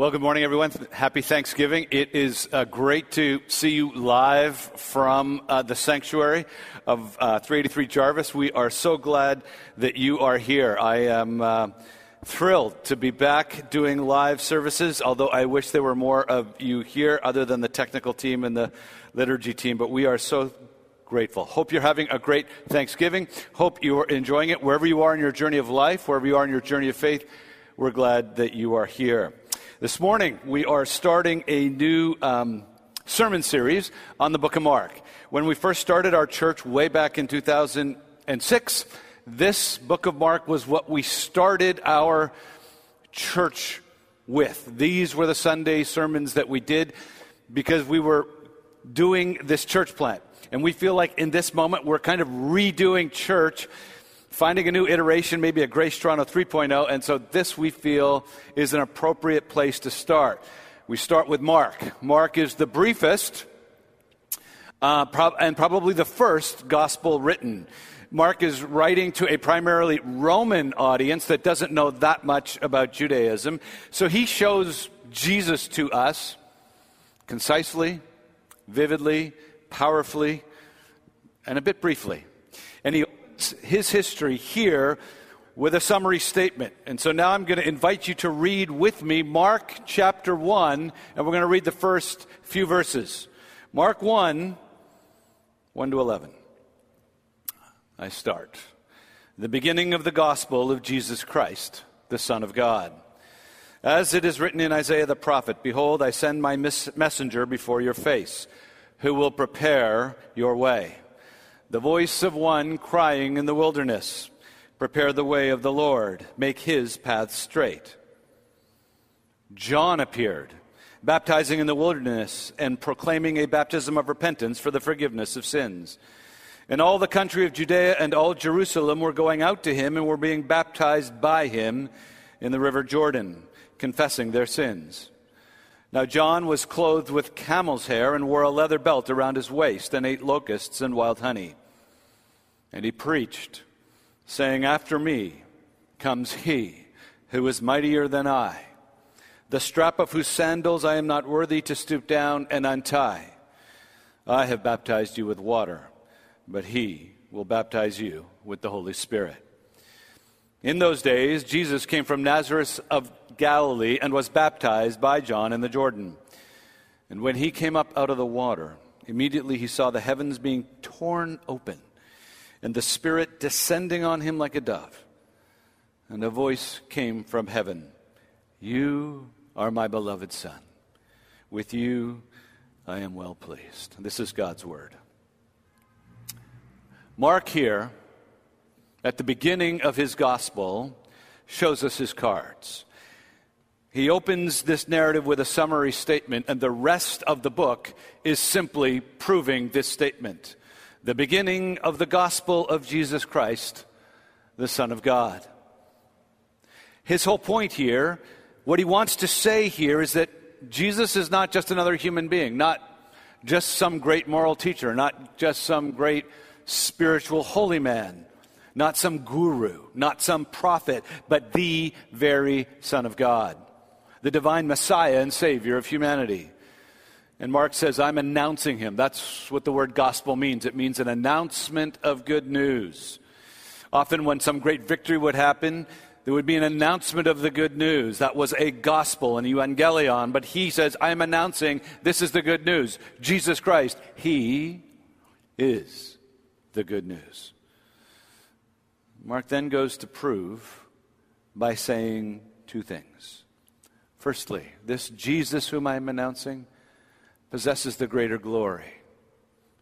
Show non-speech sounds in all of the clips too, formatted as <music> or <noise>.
Well, good morning, everyone. Happy Thanksgiving. It is uh, great to see you live from uh, the sanctuary of uh, 383 Jarvis. We are so glad that you are here. I am uh, thrilled to be back doing live services, although I wish there were more of you here other than the technical team and the liturgy team, but we are so grateful. Hope you're having a great Thanksgiving. Hope you are enjoying it wherever you are in your journey of life, wherever you are in your journey of faith. We're glad that you are here. This morning, we are starting a new um, sermon series on the book of Mark. When we first started our church way back in 2006, this book of Mark was what we started our church with. These were the Sunday sermons that we did because we were doing this church plant. And we feel like in this moment, we're kind of redoing church finding a new iteration, maybe a Grace Toronto 3.0. And so this we feel is an appropriate place to start. We start with Mark. Mark is the briefest uh, pro- and probably the first gospel written. Mark is writing to a primarily Roman audience that doesn't know that much about Judaism. So he shows Jesus to us concisely, vividly, powerfully, and a bit briefly. And he his history here with a summary statement. And so now I'm going to invite you to read with me Mark chapter 1, and we're going to read the first few verses. Mark 1, 1 to 11. I start. The beginning of the gospel of Jesus Christ, the Son of God. As it is written in Isaiah the prophet Behold, I send my messenger before your face, who will prepare your way the voice of one crying in the wilderness, Prepare the way of the Lord, make his path straight. John appeared, baptizing in the wilderness and proclaiming a baptism of repentance for the forgiveness of sins. And all the country of Judea and all Jerusalem were going out to him and were being baptized by him in the river Jordan, confessing their sins. Now, John was clothed with camel's hair and wore a leather belt around his waist and ate locusts and wild honey. And he preached, saying, After me comes he who is mightier than I, the strap of whose sandals I am not worthy to stoop down and untie. I have baptized you with water, but he will baptize you with the Holy Spirit. In those days, Jesus came from Nazareth of Galilee and was baptized by John in the Jordan. And when he came up out of the water, immediately he saw the heavens being torn open and the Spirit descending on him like a dove. And a voice came from heaven You are my beloved Son. With you I am well pleased. This is God's Word. Mark here, at the beginning of his gospel, shows us his cards. He opens this narrative with a summary statement, and the rest of the book is simply proving this statement the beginning of the gospel of Jesus Christ, the Son of God. His whole point here, what he wants to say here is that Jesus is not just another human being, not just some great moral teacher, not just some great spiritual holy man, not some guru, not some prophet, but the very Son of God, the divine Messiah and Savior of humanity. And Mark says, I'm announcing him. That's what the word gospel means. It means an announcement of good news. Often, when some great victory would happen, there would be an announcement of the good news. That was a gospel, an evangelion. But he says, I'm announcing this is the good news. Jesus Christ, he is the good news. Mark then goes to prove by saying two things. Firstly, this Jesus whom I'm announcing possesses the greater glory.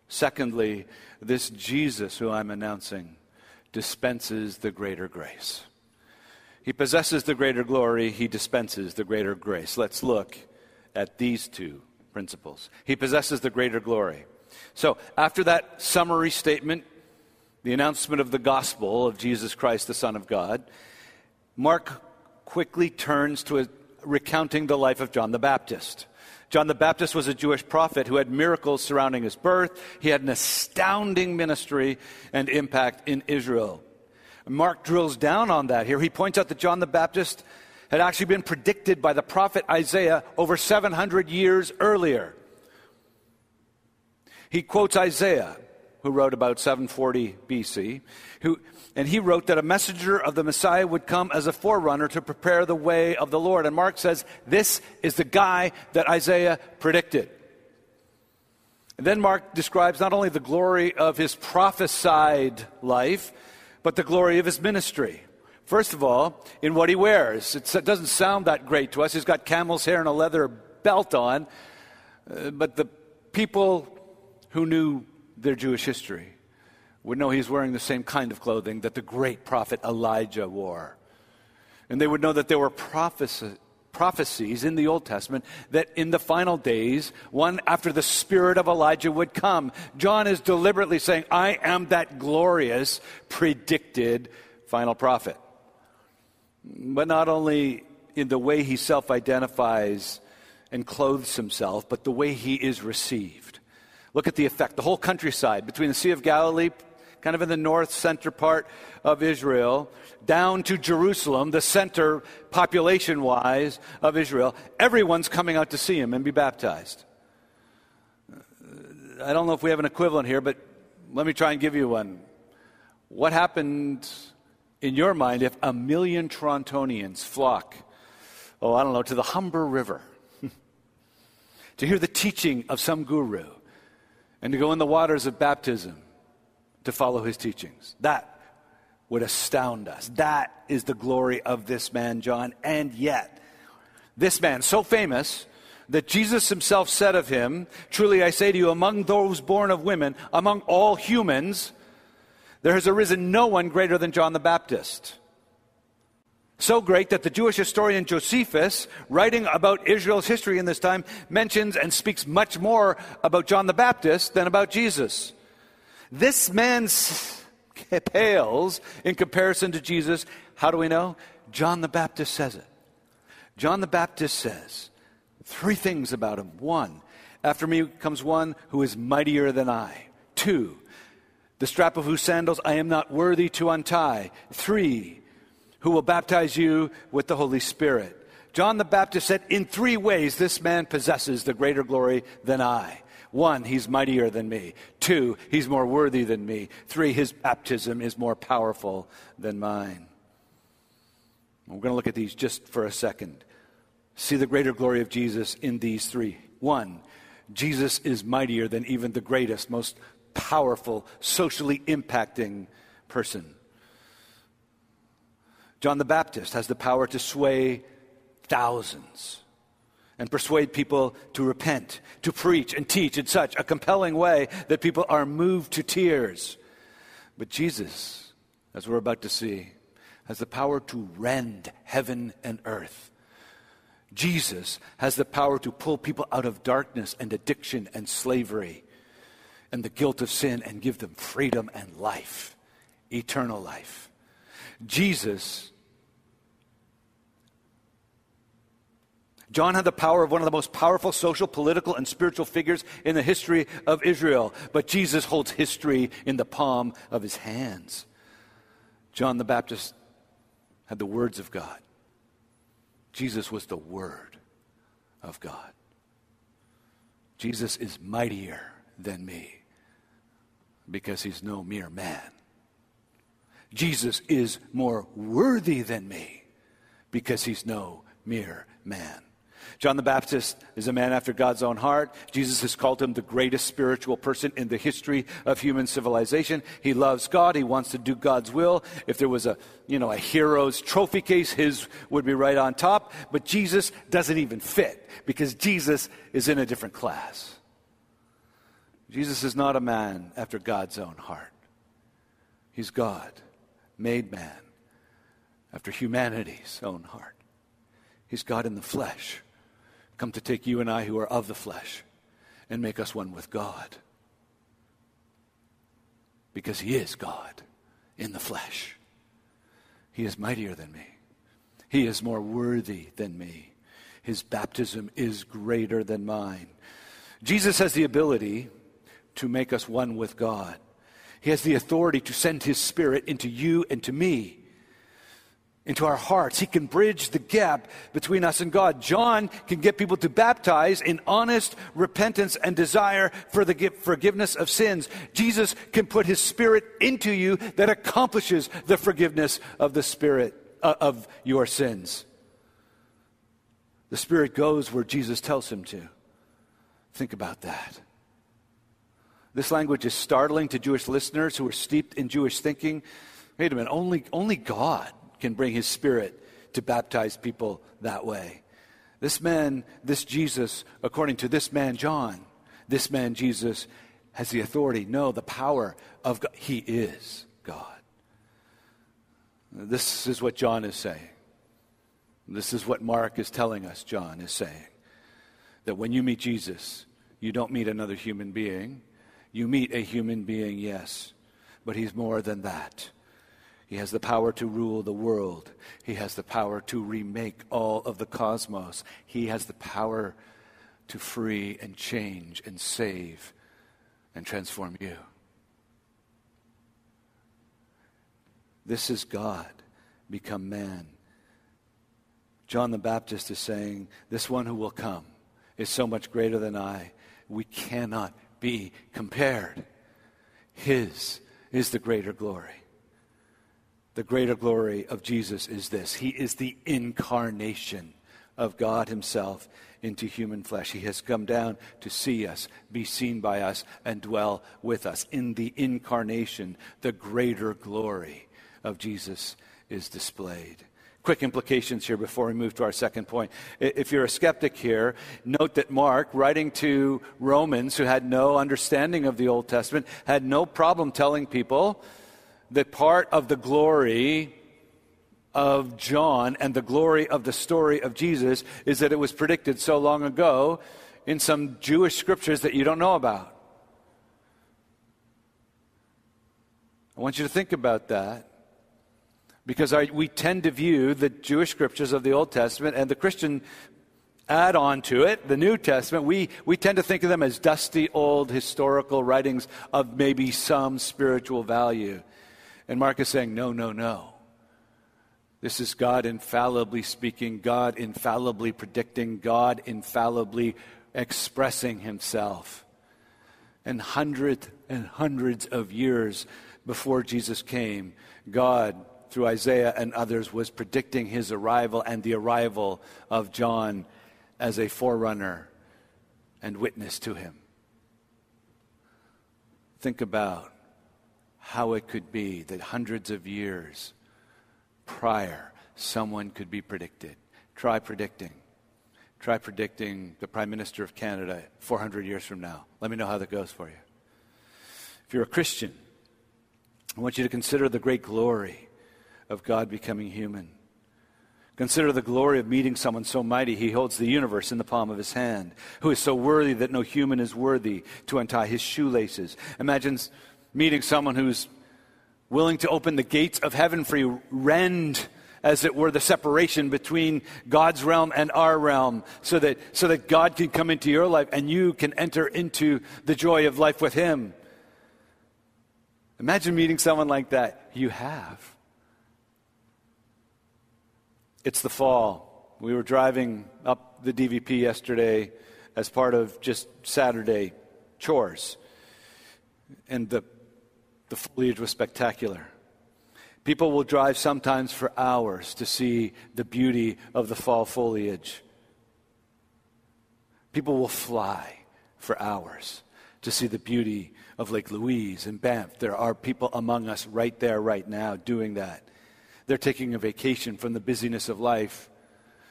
Secondly, this Jesus who I'm announcing dispenses the greater grace. He possesses the greater glory, he dispenses the greater grace. Let's look at these two principles. He possesses the greater glory. So, after that summary statement, the announcement of the gospel of Jesus Christ, the Son of God, Mark quickly turns to a, recounting the life of John the Baptist. John the Baptist was a Jewish prophet who had miracles surrounding his birth. He had an astounding ministry and impact in Israel. Mark drills down on that here. He points out that John the Baptist had actually been predicted by the prophet Isaiah over 700 years earlier. He quotes Isaiah, who wrote about 740 BC, who, and he wrote that a messenger of the Messiah would come as a forerunner to prepare the way of the Lord. And Mark says, This is the guy that Isaiah predicted. And then Mark describes not only the glory of his prophesied life, but the glory of his ministry. First of all, in what he wears. It doesn't sound that great to us. He's got camel's hair and a leather belt on, uh, but the people who knew their Jewish history would know he's wearing the same kind of clothing that the great prophet Elijah wore. And they would know that there were prophecies prophecies in the Old Testament that in the final days, one after the spirit of Elijah would come. John is deliberately saying, I am that glorious, predicted final prophet. But not only in the way he self identifies and clothes himself, but the way he is received. Look at the effect. The whole countryside between the Sea of Galilee, kind of in the north center part of Israel, down to Jerusalem, the center population wise of Israel. Everyone's coming out to see him and be baptized. I don't know if we have an equivalent here, but let me try and give you one. What happened in your mind if a million Torontonians flock, oh, I don't know, to the Humber River <laughs> to hear the teaching of some guru and to go in the waters of baptism to follow his teachings? That would astound us. That is the glory of this man, John. And yet, this man, so famous that Jesus himself said of him, Truly I say to you, among those born of women, among all humans, there has arisen no one greater than John the Baptist. So great that the Jewish historian Josephus, writing about Israel's history in this time, mentions and speaks much more about John the Baptist than about Jesus. This man's <laughs> pales in comparison to Jesus. How do we know? John the Baptist says it. John the Baptist says three things about him. One, after me comes one who is mightier than I. Two, the strap of whose sandals I am not worthy to untie. Three, who will baptize you with the Holy Spirit. John the Baptist said, In three ways, this man possesses the greater glory than I. One, he's mightier than me. Two, he's more worthy than me. Three, his baptism is more powerful than mine. We're going to look at these just for a second. See the greater glory of Jesus in these three. One, Jesus is mightier than even the greatest, most powerful, socially impacting person. John the Baptist has the power to sway thousands and persuade people to repent, to preach and teach in such a compelling way that people are moved to tears. But Jesus, as we're about to see, has the power to rend heaven and earth. Jesus has the power to pull people out of darkness and addiction and slavery and the guilt of sin and give them freedom and life, eternal life. Jesus John had the power of one of the most powerful social, political, and spiritual figures in the history of Israel, but Jesus holds history in the palm of his hands. John the Baptist had the words of God. Jesus was the Word of God. Jesus is mightier than me because he's no mere man. Jesus is more worthy than me because he's no mere man. John the Baptist is a man after God's own heart. Jesus has called him the greatest spiritual person in the history of human civilization. He loves God. He wants to do God's will. If there was a, you know, a hero's trophy case, his would be right on top. But Jesus doesn't even fit because Jesus is in a different class. Jesus is not a man after God's own heart. He's God, made man after humanity's own heart. He's God in the flesh come to take you and I who are of the flesh and make us one with God. Because he is God in the flesh. He is mightier than me. He is more worthy than me. His baptism is greater than mine. Jesus has the ability to make us one with God. He has the authority to send his spirit into you and to me into our hearts. He can bridge the gap between us and God. John can get people to baptize in honest repentance and desire for the forgiveness of sins. Jesus can put his spirit into you that accomplishes the forgiveness of the spirit uh, of your sins. The spirit goes where Jesus tells him to. Think about that. This language is startling to Jewish listeners who are steeped in Jewish thinking. Wait a minute, only, only God can bring his spirit to baptize people that way. This man, this Jesus, according to this man John, this man Jesus has the authority, no, the power of God. He is God. This is what John is saying. This is what Mark is telling us, John is saying. That when you meet Jesus, you don't meet another human being. You meet a human being, yes, but he's more than that. He has the power to rule the world. He has the power to remake all of the cosmos. He has the power to free and change and save and transform you. This is God become man. John the Baptist is saying, This one who will come is so much greater than I. We cannot be compared. His is the greater glory. The greater glory of Jesus is this He is the incarnation of God Himself into human flesh. He has come down to see us, be seen by us, and dwell with us. In the incarnation, the greater glory of Jesus is displayed. Quick implications here before we move to our second point. If you're a skeptic here, note that Mark, writing to Romans who had no understanding of the Old Testament, had no problem telling people that part of the glory of John and the glory of the story of Jesus is that it was predicted so long ago in some Jewish scriptures that you don't know about. I want you to think about that because our, we tend to view the Jewish scriptures of the Old Testament and the Christian add on to it, the New Testament, we, we tend to think of them as dusty old historical writings of maybe some spiritual value. And Mark is saying, no, no, no. This is God infallibly speaking, God infallibly predicting, God infallibly expressing himself. And hundreds and hundreds of years before Jesus came, God, through Isaiah and others, was predicting his arrival and the arrival of John as a forerunner and witness to him. Think about how it could be that hundreds of years prior, someone could be predicted. Try predicting. Try predicting the Prime Minister of Canada 400 years from now. Let me know how that goes for you. If you're a Christian, I want you to consider the great glory of God becoming human. Consider the glory of meeting someone so mighty he holds the universe in the palm of his hand, who is so worthy that no human is worthy to untie his shoelaces. Imagine meeting someone who's willing to open the gates of heaven for you, rend, as it were, the separation between God's realm and our realm, so that, so that God can come into your life and you can enter into the joy of life with Him. Imagine meeting someone like that. You have. It's the fall. We were driving up the DVP yesterday as part of just Saturday chores. And the the foliage was spectacular. People will drive sometimes for hours to see the beauty of the fall foliage. People will fly for hours to see the beauty of Lake Louise and Banff. There are people among us right there, right now, doing that. They're taking a vacation from the busyness of life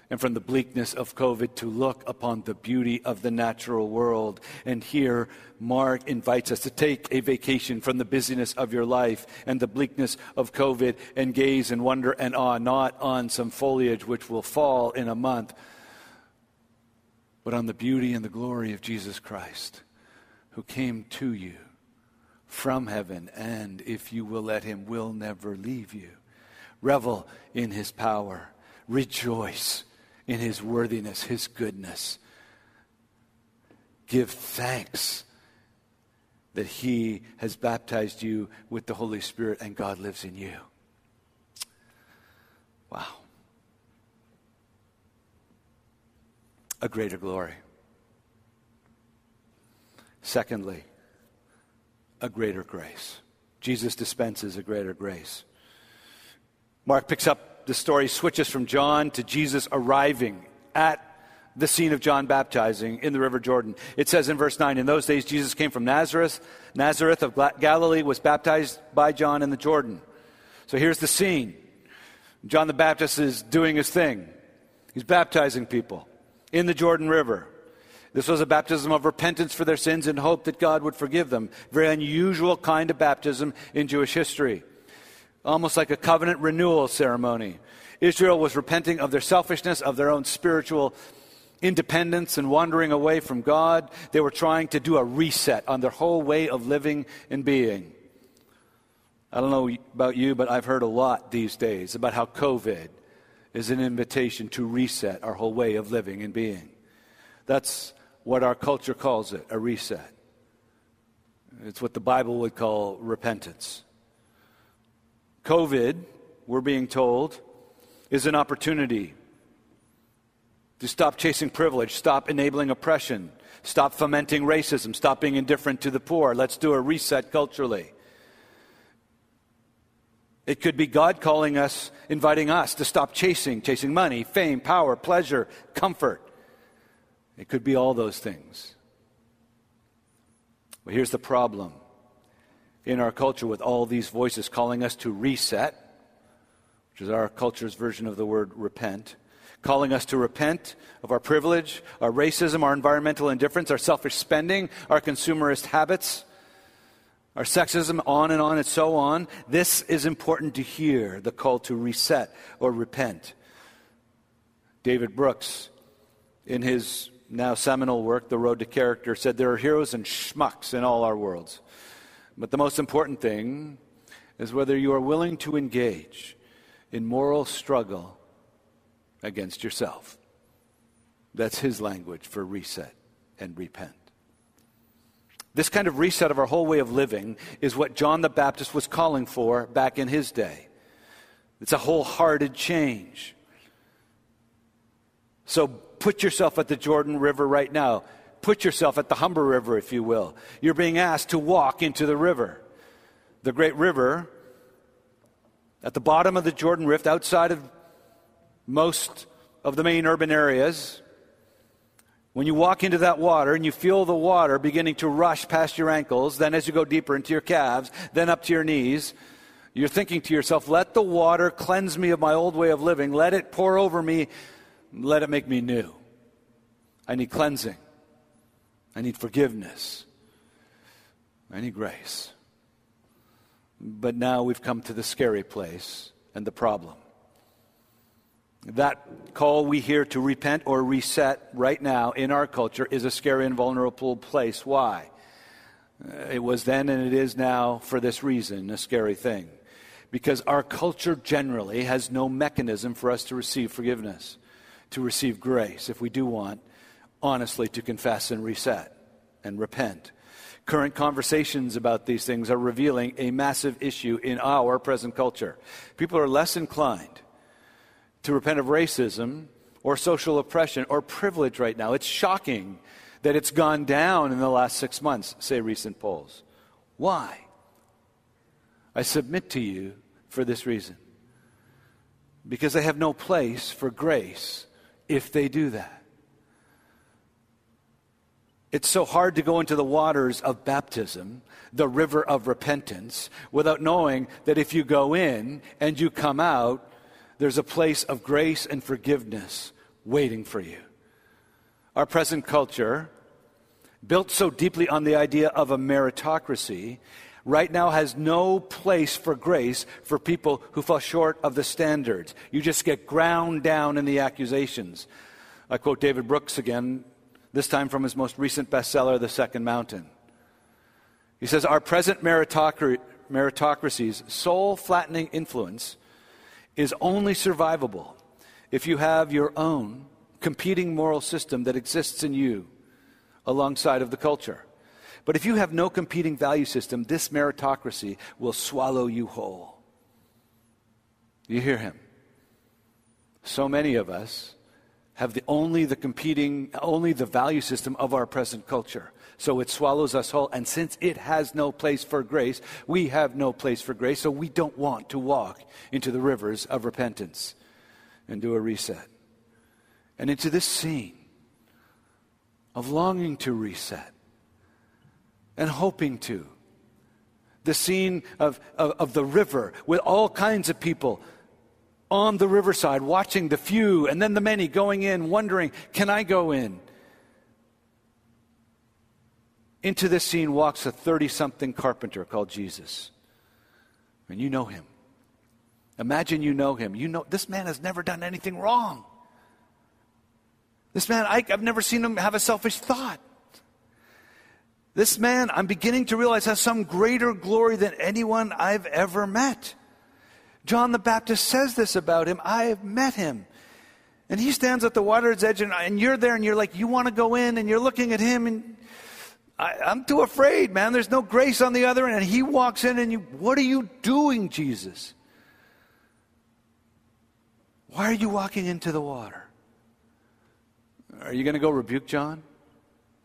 and from the bleakness of COVID to look upon the beauty of the natural world. And here, Mark invites us to take a vacation from the busyness of your life and the bleakness of COVID and gaze and wonder and awe not on some foliage which will fall in a month, but on the beauty and the glory of Jesus Christ, who came to you from heaven and, if you will let him, will never leave you. Revel in his power. Rejoice in his worthiness, his goodness. Give thanks that he has baptized you with the Holy Spirit and God lives in you. Wow. A greater glory. Secondly, a greater grace. Jesus dispenses a greater grace. Mark picks up the story, switches from John to Jesus arriving at the scene of John baptizing in the River Jordan. It says in verse 9, In those days Jesus came from Nazareth, Nazareth of Galilee, was baptized by John in the Jordan. So here's the scene John the Baptist is doing his thing, he's baptizing people in the Jordan River. This was a baptism of repentance for their sins and hope that God would forgive them. Very unusual kind of baptism in Jewish history. Almost like a covenant renewal ceremony. Israel was repenting of their selfishness, of their own spiritual independence and wandering away from God. They were trying to do a reset on their whole way of living and being. I don't know about you, but I've heard a lot these days about how COVID is an invitation to reset our whole way of living and being. That's what our culture calls it a reset. It's what the Bible would call repentance. COVID, we're being told, is an opportunity to stop chasing privilege, stop enabling oppression, stop fomenting racism, stop being indifferent to the poor. Let's do a reset culturally. It could be God calling us, inviting us to stop chasing, chasing money, fame, power, pleasure, comfort. It could be all those things. But here's the problem in our culture with all these voices calling us to reset, which is our culture's version of the word repent calling us to repent of our privilege, our racism, our environmental indifference, our selfish spending, our consumerist habits, our sexism, on and on and so on. This is important to hear the call to reset or repent. David Brooks, in his now seminal work, The Road to Character, said there are heroes and schmucks in all our worlds. But the most important thing is whether you are willing to engage in moral struggle against yourself. That's his language for reset and repent. This kind of reset of our whole way of living is what John the Baptist was calling for back in his day. It's a wholehearted change. So put yourself at the Jordan River right now. Put yourself at the Humber River, if you will. You're being asked to walk into the river. The great river at the bottom of the Jordan Rift, outside of most of the main urban areas, when you walk into that water and you feel the water beginning to rush past your ankles, then as you go deeper into your calves, then up to your knees, you're thinking to yourself, let the water cleanse me of my old way of living. Let it pour over me. Let it make me new. I need cleansing. I need forgiveness. I need grace. But now we've come to the scary place and the problem. That call we hear to repent or reset right now in our culture is a scary and vulnerable place. Why? Uh, it was then and it is now for this reason a scary thing. Because our culture generally has no mechanism for us to receive forgiveness, to receive grace, if we do want, honestly, to confess and reset and repent. Current conversations about these things are revealing a massive issue in our present culture. People are less inclined to repent of racism or social oppression or privilege right now. It's shocking that it's gone down in the last six months, say recent polls. Why? I submit to you for this reason. Because they have no place for grace if they do that. It's so hard to go into the waters of baptism, the river of repentance, without knowing that if you go in and you come out, there's a place of grace and forgiveness waiting for you. Our present culture, built so deeply on the idea of a meritocracy, right now has no place for grace for people who fall short of the standards. You just get ground down in the accusations. I quote David Brooks again, this time from his most recent bestseller, The Second Mountain. He says, Our present meritocracy's soul flattening influence is only survivable if you have your own competing moral system that exists in you alongside of the culture. But if you have no competing value system, this meritocracy will swallow you whole. You hear him. So many of us have the only the competing, only the value system of our present culture. So it swallows us whole. And since it has no place for grace, we have no place for grace. So we don't want to walk into the rivers of repentance and do a reset. And into this scene of longing to reset and hoping to. The scene of, of, of the river with all kinds of people on the riverside watching the few and then the many going in, wondering, can I go in? Into this scene walks a 30 something carpenter called Jesus. And you know him. Imagine you know him. You know, this man has never done anything wrong. This man, I, have never seen him have a selfish thought. This man, I'm beginning to realize, has some greater glory than anyone I've ever met. John the Baptist says this about him I have met him. And he stands at the water's edge, and, and you're there, and you're like, you want to go in, and you're looking at him, and I, I'm too afraid, man. There's no grace on the other end. And he walks in, and you, what are you doing, Jesus? Why are you walking into the water? Are you going to go rebuke John?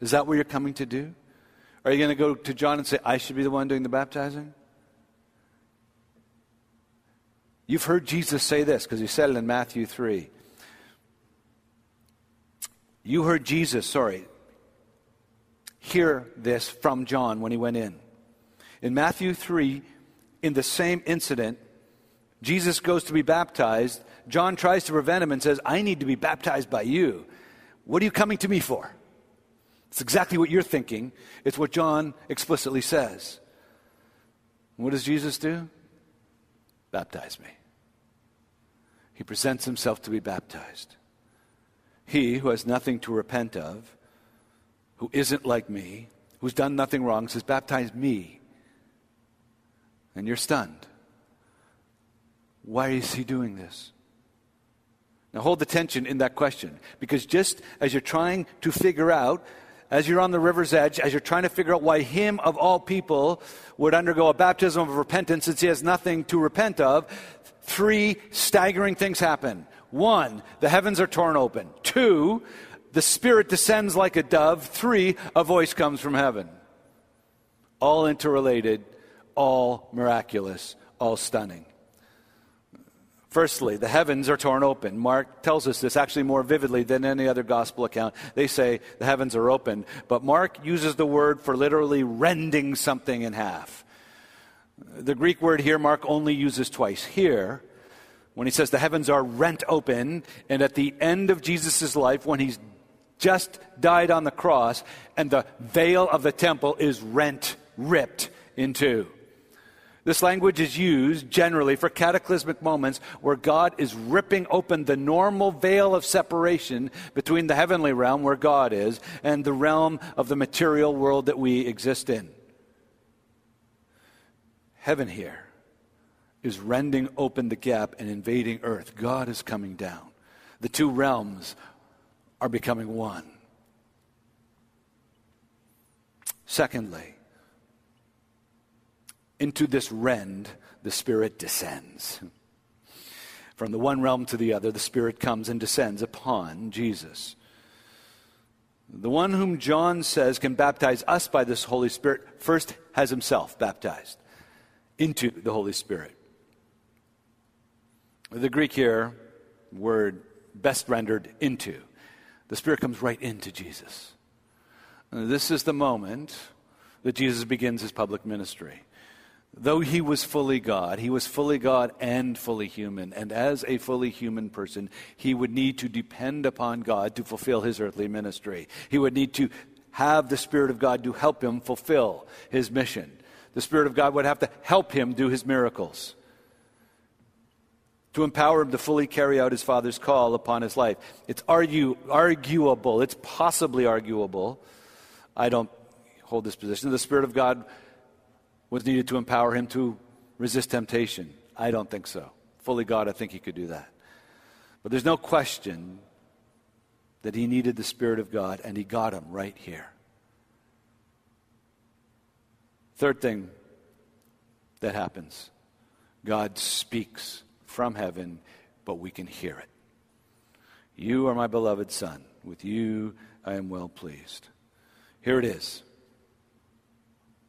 Is that what you're coming to do? Are you going to go to John and say, I should be the one doing the baptizing? You've heard Jesus say this because he said it in Matthew 3. You heard Jesus, sorry, hear this from John when he went in. In Matthew 3, in the same incident, Jesus goes to be baptized. John tries to prevent him and says, I need to be baptized by you. What are you coming to me for? It's exactly what you're thinking. It's what John explicitly says. What does Jesus do? Baptize me. He presents himself to be baptized. He who has nothing to repent of, who isn't like me, who's done nothing wrong, says, Baptize me. And you're stunned. Why is he doing this? Now hold the tension in that question, because just as you're trying to figure out as you're on the river's edge, as you're trying to figure out why him of all people would undergo a baptism of repentance since he has nothing to repent of, three staggering things happen. One, the heavens are torn open. Two, the Spirit descends like a dove. Three, a voice comes from heaven. All interrelated, all miraculous, all stunning. Firstly, the heavens are torn open. Mark tells us this actually more vividly than any other gospel account. They say the heavens are open, but Mark uses the word for literally rending something in half. The Greek word here, Mark only uses twice. Here, when he says the heavens are rent open, and at the end of Jesus' life, when he's just died on the cross, and the veil of the temple is rent, ripped in two. This language is used generally for cataclysmic moments where God is ripping open the normal veil of separation between the heavenly realm, where God is, and the realm of the material world that we exist in. Heaven here is rending open the gap and invading earth. God is coming down. The two realms are becoming one. Secondly, into this rend, the Spirit descends. From the one realm to the other, the Spirit comes and descends upon Jesus. The one whom John says can baptize us by this Holy Spirit first has himself baptized into the Holy Spirit. The Greek here, word best rendered into. The Spirit comes right into Jesus. This is the moment that Jesus begins his public ministry. Though he was fully God, he was fully God and fully human. And as a fully human person, he would need to depend upon God to fulfill his earthly ministry. He would need to have the Spirit of God to help him fulfill his mission. The Spirit of God would have to help him do his miracles, to empower him to fully carry out his Father's call upon his life. It's argue, arguable, it's possibly arguable. I don't hold this position. The Spirit of God was needed to empower him to resist temptation? I don't think so. Fully God, I think he could do that. But there's no question that he needed the Spirit of God, and he got him right here. Third thing that happens God speaks from heaven, but we can hear it. You are my beloved Son. With you I am well pleased. Here it is.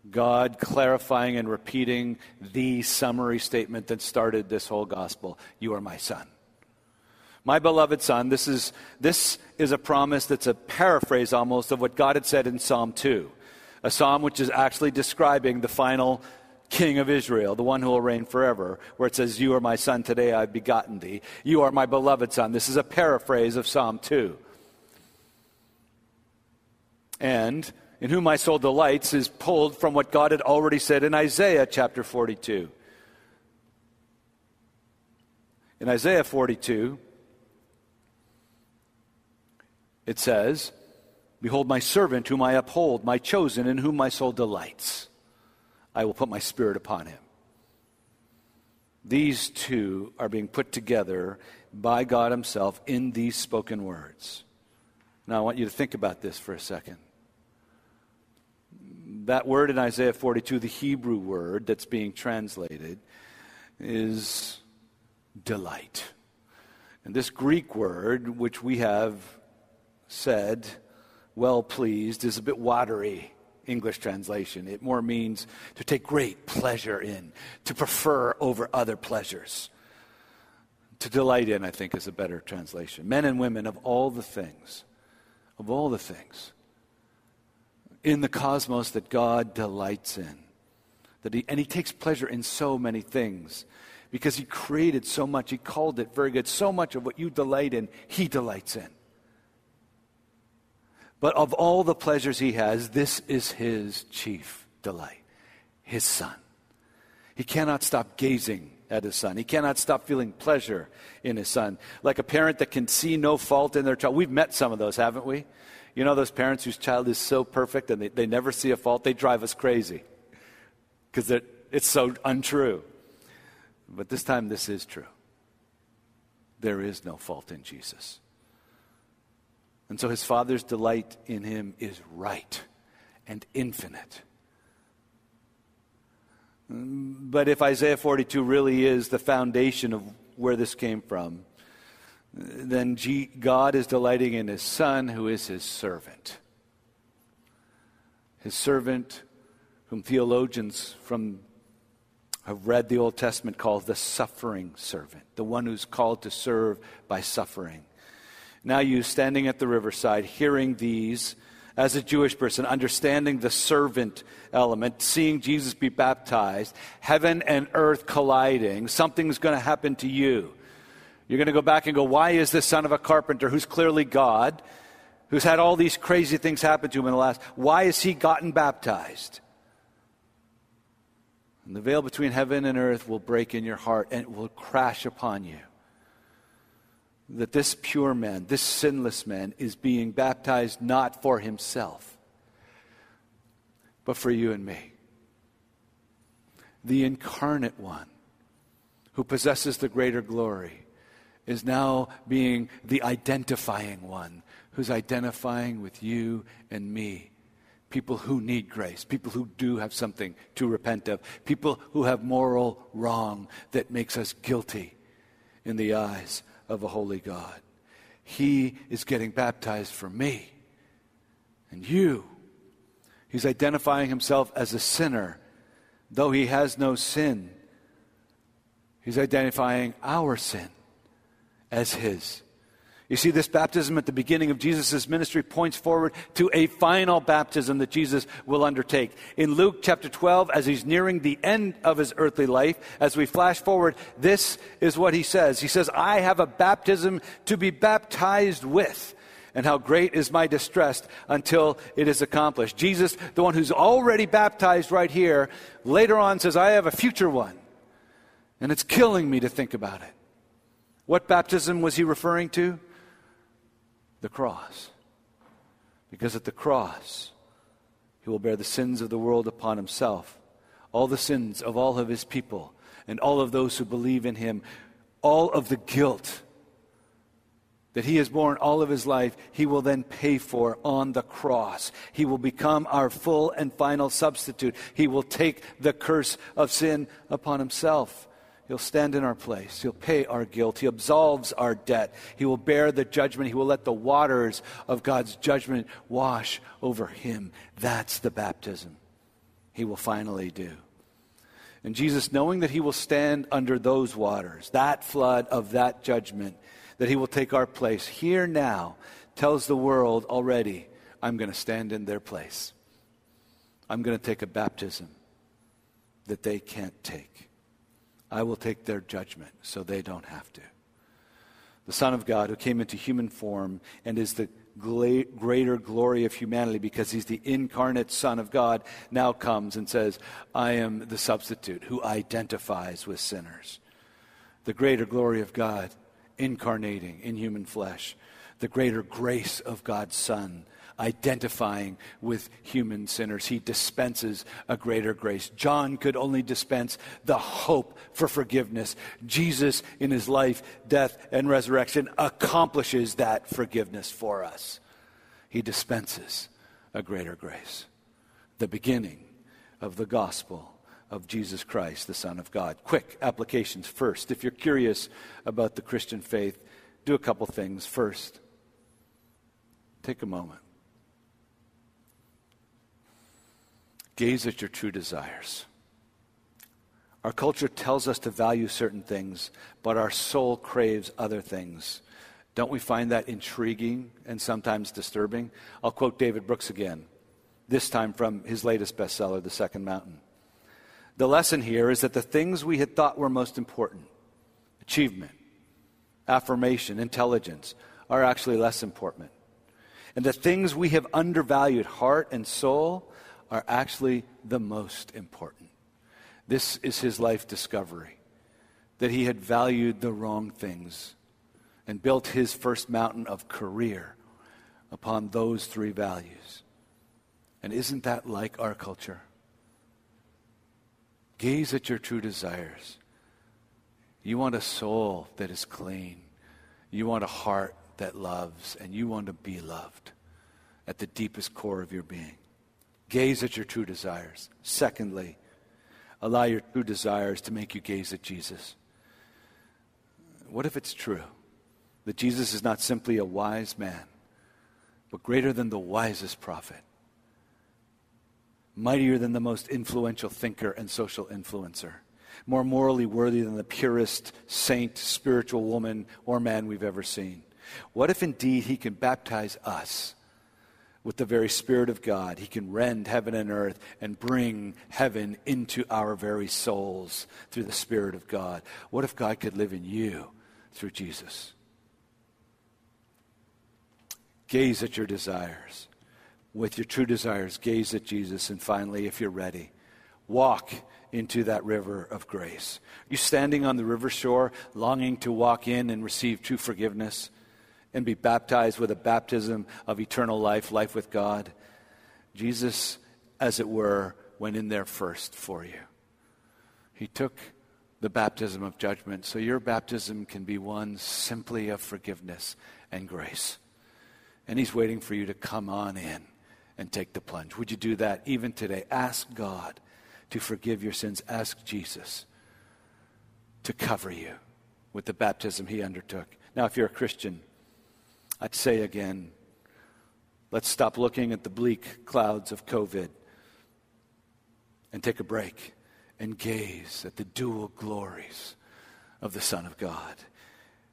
God clarifying and repeating the summary statement that started this whole gospel You are my son. My beloved son, this is, this is a promise that's a paraphrase almost of what God had said in Psalm 2, a psalm which is actually describing the final king of Israel, the one who will reign forever, where it says, You are my son, today I've begotten thee. You are my beloved son. This is a paraphrase of Psalm 2. And in whom my soul delights is pulled from what God had already said in Isaiah chapter 42. In Isaiah 42, it says, Behold, my servant whom I uphold, my chosen, in whom my soul delights. I will put my spirit upon him. These two are being put together by God Himself in these spoken words. Now, I want you to think about this for a second. That word in Isaiah 42, the Hebrew word that's being translated, is delight. And this Greek word, which we have said, well pleased, is a bit watery. English translation. It more means to take great pleasure in, to prefer over other pleasures. To delight in, I think, is a better translation. Men and women of all the things, of all the things in the cosmos that God delights in. That he, and he takes pleasure in so many things because he created so much. He called it very good. So much of what you delight in, he delights in. But of all the pleasures he has, this is his chief delight his son. He cannot stop gazing at his son. He cannot stop feeling pleasure in his son. Like a parent that can see no fault in their child. We've met some of those, haven't we? You know those parents whose child is so perfect and they, they never see a fault? They drive us crazy because it's so untrue. But this time, this is true. There is no fault in Jesus. And so his father's delight in him is right and infinite. But if Isaiah 42 really is the foundation of where this came from, then God is delighting in his son, who is his servant. His servant, whom theologians from have read the Old Testament call the suffering servant, the one who's called to serve by suffering. Now, you standing at the riverside, hearing these as a Jewish person, understanding the servant element, seeing Jesus be baptized, heaven and earth colliding, something's going to happen to you. You're going to go back and go, why is this son of a carpenter who's clearly God, who's had all these crazy things happen to him in the last, why has he gotten baptized? And the veil between heaven and earth will break in your heart and it will crash upon you that this pure man, this sinless man, is being baptized not for himself, but for you and me. The incarnate one who possesses the greater glory is now being the identifying one who's identifying with you and me. People who need grace, people who do have something to repent of, people who have moral wrong that makes us guilty in the eyes of a holy God. He is getting baptized for me and you. He's identifying himself as a sinner, though he has no sin. He's identifying our sin as his. You see, this baptism at the beginning of Jesus' ministry points forward to a final baptism that Jesus will undertake. In Luke chapter 12, as he's nearing the end of his earthly life, as we flash forward, this is what he says. He says, I have a baptism to be baptized with. And how great is my distress until it is accomplished. Jesus, the one who's already baptized right here, later on says, I have a future one. And it's killing me to think about it. What baptism was he referring to? the cross. Because at the cross, he will bear the sins of the world upon himself, all the sins of all of his people, and all of those who believe in him, all of the guilt that he has borne all of his life, he will then pay for on the cross. He will become our full and final substitute. He will take the curse of sin upon himself. He'll stand in our place. He'll pay our guilt. He absolves our debt. He will bear the judgment. He will let the waters of God's judgment wash over him. That's the baptism he will finally do. And Jesus, knowing that he will stand under those waters, that flood of that judgment, that he will take our place here now, tells the world already, I'm going to stand in their place. I'm going to take a baptism that they can't take. I will take their judgment so they don't have to. The Son of God, who came into human form and is the greater glory of humanity because he's the incarnate Son of God, now comes and says, I am the substitute who identifies with sinners. The greater glory of God incarnating in human flesh, the greater grace of God's Son identifying with human sinners. He dispenses a greater grace. John could only dispense the hope for forgiveness. Jesus, in his life, death, and resurrection, accomplishes that forgiveness for us. He dispenses a greater grace. The beginning of the gospel of Jesus Christ, the Son of God. Quick applications first. If you're curious about the Christian faith, do a couple things. First, take a moment Gaze at your true desires. Our culture tells us to value certain things, but our soul craves other things. Don't we find that intriguing and sometimes disturbing? I'll quote David Brooks again, this time from his latest bestseller, The Second Mountain. The lesson here is that the things we had thought were most important achievement, affirmation, intelligence are actually less important. And the things we have undervalued, heart and soul, are actually the most important. This is his life discovery that he had valued the wrong things and built his first mountain of career upon those three values. And isn't that like our culture? Gaze at your true desires. You want a soul that is clean. You want a heart that loves, and you want to be loved at the deepest core of your being. Gaze at your true desires. Secondly, allow your true desires to make you gaze at Jesus. What if it's true that Jesus is not simply a wise man, but greater than the wisest prophet, mightier than the most influential thinker and social influencer, more morally worthy than the purest saint, spiritual woman, or man we've ever seen? What if indeed he can baptize us? With the very Spirit of God. He can rend heaven and earth and bring heaven into our very souls through the Spirit of God. What if God could live in you through Jesus? Gaze at your desires. With your true desires, gaze at Jesus. And finally, if you're ready, walk into that river of grace. Are you standing on the river shore, longing to walk in and receive true forgiveness? And be baptized with a baptism of eternal life, life with God. Jesus, as it were, went in there first for you. He took the baptism of judgment, so your baptism can be one simply of forgiveness and grace. And He's waiting for you to come on in and take the plunge. Would you do that even today? Ask God to forgive your sins. Ask Jesus to cover you with the baptism He undertook. Now, if you're a Christian, I'd say again, let's stop looking at the bleak clouds of COVID and take a break and gaze at the dual glories of the Son of God.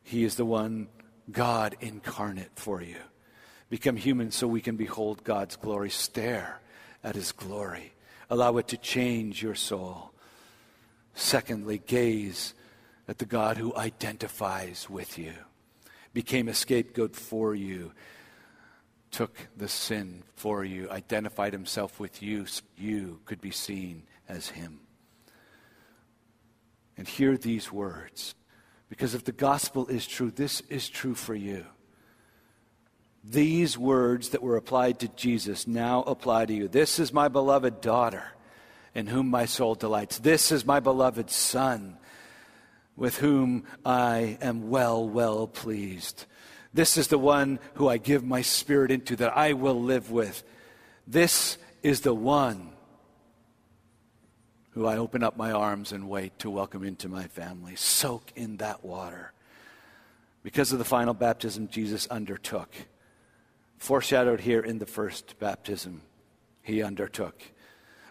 He is the one, God incarnate for you. Become human so we can behold God's glory. Stare at his glory. Allow it to change your soul. Secondly, gaze at the God who identifies with you became a scapegoat for you, took the sin for you, identified himself with you so you could be seen as him. And hear these words. Because if the gospel is true, this is true for you. These words that were applied to Jesus now apply to you. This is my beloved daughter in whom my soul delights. This is my beloved son with whom I am well, well pleased. This is the one who I give my spirit into that I will live with. This is the one who I open up my arms and wait to welcome into my family. Soak in that water. Because of the final baptism Jesus undertook, foreshadowed here in the first baptism he undertook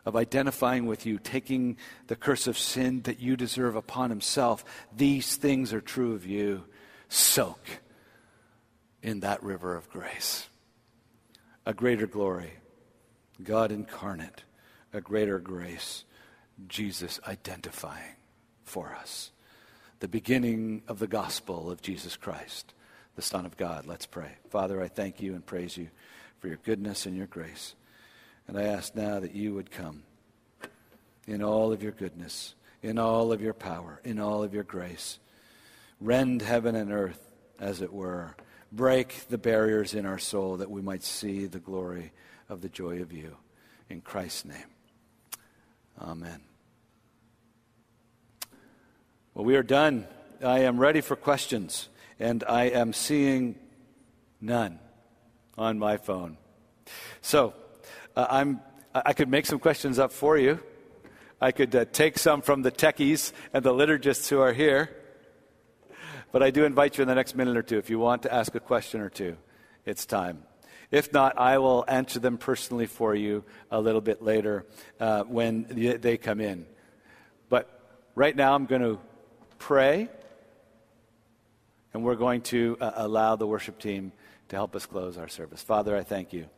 of identifying with you, taking the curse of sin that you deserve upon himself. These things are true of you. Soak in that river of grace. A greater glory, God incarnate, a greater grace, Jesus identifying for us. The beginning of the gospel of Jesus Christ, the Son of God. Let's pray. Father, I thank you and praise you for your goodness and your grace. And I ask now that you would come in all of your goodness, in all of your power, in all of your grace. Rend heaven and earth, as it were. Break the barriers in our soul that we might see the glory of the joy of you. In Christ's name. Amen. Well, we are done. I am ready for questions, and I am seeing none on my phone. So, uh, I'm, I could make some questions up for you. I could uh, take some from the techies and the liturgists who are here. But I do invite you in the next minute or two, if you want to ask a question or two, it's time. If not, I will answer them personally for you a little bit later uh, when they come in. But right now, I'm going to pray, and we're going to uh, allow the worship team to help us close our service. Father, I thank you.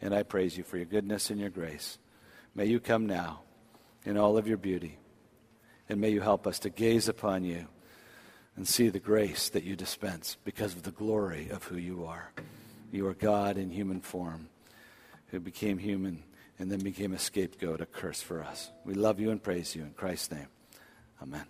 And I praise you for your goodness and your grace. May you come now in all of your beauty. And may you help us to gaze upon you and see the grace that you dispense because of the glory of who you are. You are God in human form who became human and then became a scapegoat, a curse for us. We love you and praise you in Christ's name. Amen.